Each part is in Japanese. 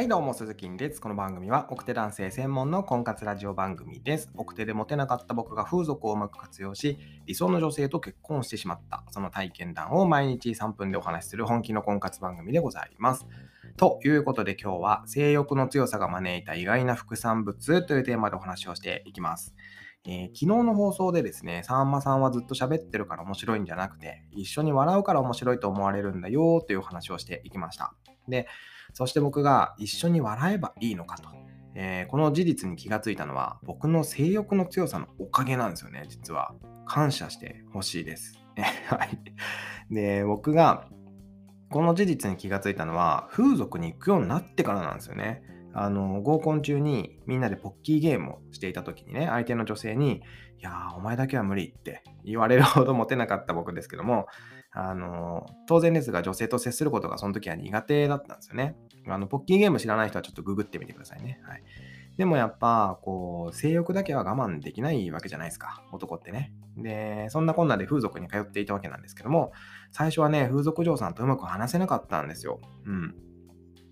はいどうも、鈴木です。この番組は、奥手男性専門の婚活ラジオ番組です。奥手でモテなかった僕が風俗をうまく活用し、理想の女性と結婚してしまった、その体験談を毎日3分でお話しする本気の婚活番組でございます。ということで今日は、性欲の強さが招いた意外な副産物というテーマでお話をしていきます。えー、昨日の放送でですね、さんまさんはずっと喋ってるから面白いんじゃなくて、一緒に笑うから面白いと思われるんだよという話をしていきました。で、そして僕が一緒に笑えばいいのかと。えー、この事実に気がついたのは僕の性欲の強さのおかげなんですよね、実は。感謝してほしいです。はい。で、僕がこの事実に気がついたのは風俗に行くようになってからなんですよね。あの、合コン中にみんなでポッキーゲームをしていた時にね、相手の女性に、いやー、お前だけは無理って言われるほどモテなかった僕ですけども、あの、当然ですが、女性と接することがその時は苦手だったんですよね。あの、ポッキーゲーム知らない人はちょっとググってみてくださいね。はい。でもやっぱ、こう、性欲だけは我慢できないわけじゃないですか。男ってね。で、そんなこんなで風俗に通っていたわけなんですけども、最初はね、風俗嬢さんとうまく話せなかったんですよ。うん。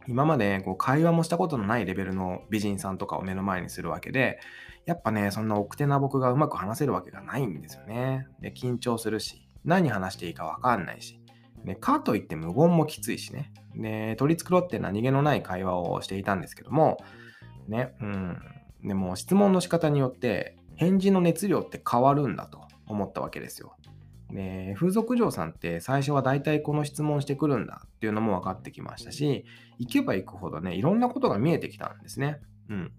今までこう会話もしたことのないレベルの美人さんとかを目の前にするわけで、やっぱね、そんな奥手な僕がうまく話せるわけがないんですよね。で、緊張するし、何話していいかわかんないし。で、かといって無言もきついしね。で、取り繕って何気のない会話をしていたんですけども、ね、うん。でも質問の仕方によって返事の熱量って変わるんだと思ったわけですよ。で、風俗嬢さんって最初は大体この質問してくるんだっていうのも分かってきましたし、行けば行くほどね、いろんなことが見えてきたんですね。うん。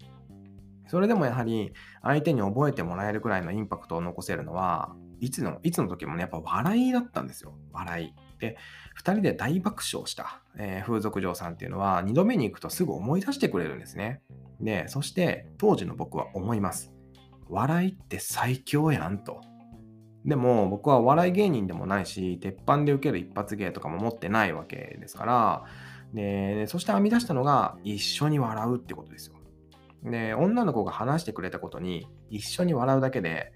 それでもやはり相手に覚えてもらえるくらいのインパクトを残せるのは、いつの、いつの時もね、やっぱ笑いだったんですよ。笑い。で、2人で大爆笑した、えー、風俗嬢さんっていうのは、2度目に行くとすぐ思い出してくれるんですね。で、そして当時の僕は思います。笑いって最強やんと。でも僕は笑い芸人でもないし、鉄板で受ける一発芸とかも持ってないわけですから、で、そして編み出したのが一緒に笑うってことですよ。で、女の子が話してくれたことに一緒に笑うだけで、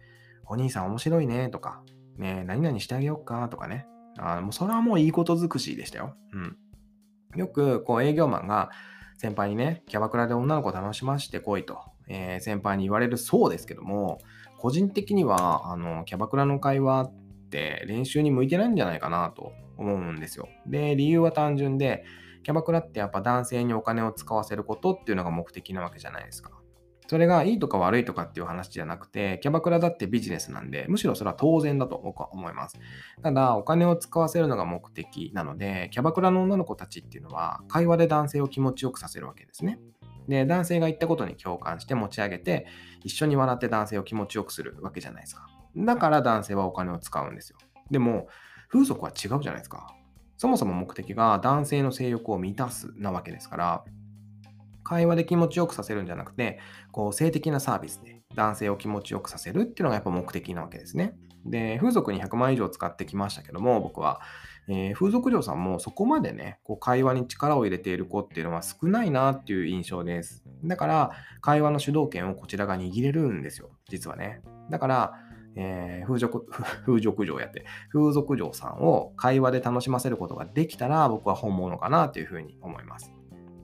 お兄さん面白いねとか、ね何々してあげようかとかね。あもうそれはもういいこと尽くしでしたよ。うん。よくこう営業マンが先輩にね、キャバクラで女の子楽しましてこいと、えー、先輩に言われるそうですけども、個人的には、あの、キャバクラの会話って練習に向いてないんじゃないかなと思うんですよ。で、理由は単純で、キャバクラってやっぱ男性にお金を使わせることっていうのが目的なわけじゃないですか。それがいいとか悪いとかっていう話じゃなくて、キャバクラだってビジネスなんで、むしろそれは当然だと僕は思います。ただ、お金を使わせるのが目的なので、キャバクラの女の子たちっていうのは、会話で男性を気持ちよくさせるわけですね。で、男性が言ったことに共感して持ち上げて、一緒に笑って男性を気持ちよくするわけじゃないですか。だから男性はお金を使うんですよ。でも、風俗は違うじゃないですか。そもそも目的が男性の性欲を満たすなわけですから、会話で気持ちよくさせるんじゃなくて、こう性的なサービスで男性を気持ちよくさせるっていうのがやっぱ目的なわけですね。で、風俗に100万以上使ってきましたけども、僕は、えー、風俗嬢さんもそこまでね、こう会話に力を入れている子っていうのは少ないなっていう印象です。だから、会話の主導権をこちらが握れるんですよ、実はね。だから、えー、風俗、風俗嬢やって、風俗嬢さんを会話で楽しませることができたら、僕は本物かなというふうに思います。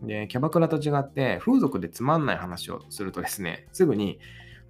で、キャバクラと違って、風俗でつまんない話をするとですね、すぐに、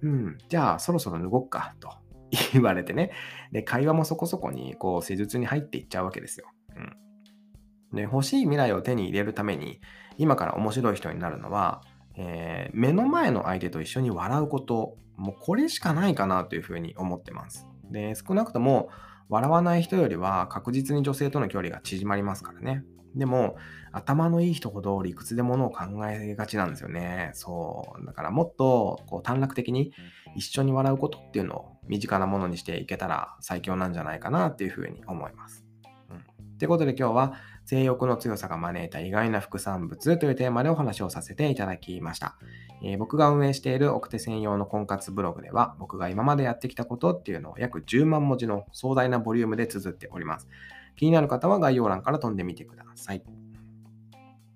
うん、じゃあそろそろ脱ごっかと 言われてね。で、会話もそこそこに、こう、施術に入っていっちゃうわけですよ。うん。で、欲しい未来を手に入れるために、今から面白い人になるのは、えー、目の前の相手と一緒に笑うこと、もうこれしかないかなというふうに思ってます。で、少なくとも、笑わない人よりは確実に女性との距離が縮まりますからね。でも、頭のいい人ほど理屈でものを考えがちなんですよね。そう。だからもっとこう短絡的に一緒に笑うことっていうのを身近なものにしていけたら最強なんじゃないかなっていうふうに思います。うん。ということで今日は性欲の強さが招いた意外な副産物というテーマでお話をさせていただきました。えー、僕が運営している奥手専用の婚活ブログでは僕が今までやってきたことっていうのを約10万文字の壮大なボリュームで綴っております。気になる方は概要欄から飛んでみてください。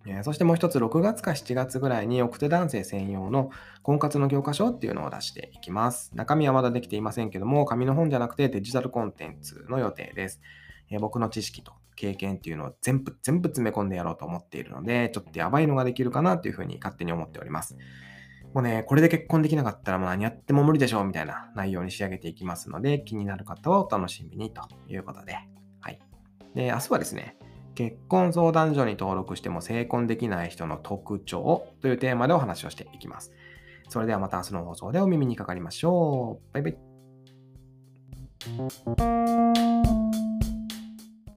えそしてもう一つ、6月か7月ぐらいに奥手男性専用の婚活の教科書っていうのを出していきます。中身はまだできていませんけども、紙の本じゃなくてデジタルコンテンツの予定です。え僕の知識と経験っていうのを全部、全部詰め込んでやろうと思っているので、ちょっとやばいのができるかなというふうに勝手に思っております。もうね、これで結婚できなかったらもう何やっても無理でしょうみたいな内容に仕上げていきますので、気になる方はお楽しみにということで。はい。で、明日はですね、結婚相談所に登録しても成婚できない人の特徴というテーマでお話をしていきます。それではまた明日の放送でお耳にかかりましょう。バイバイ。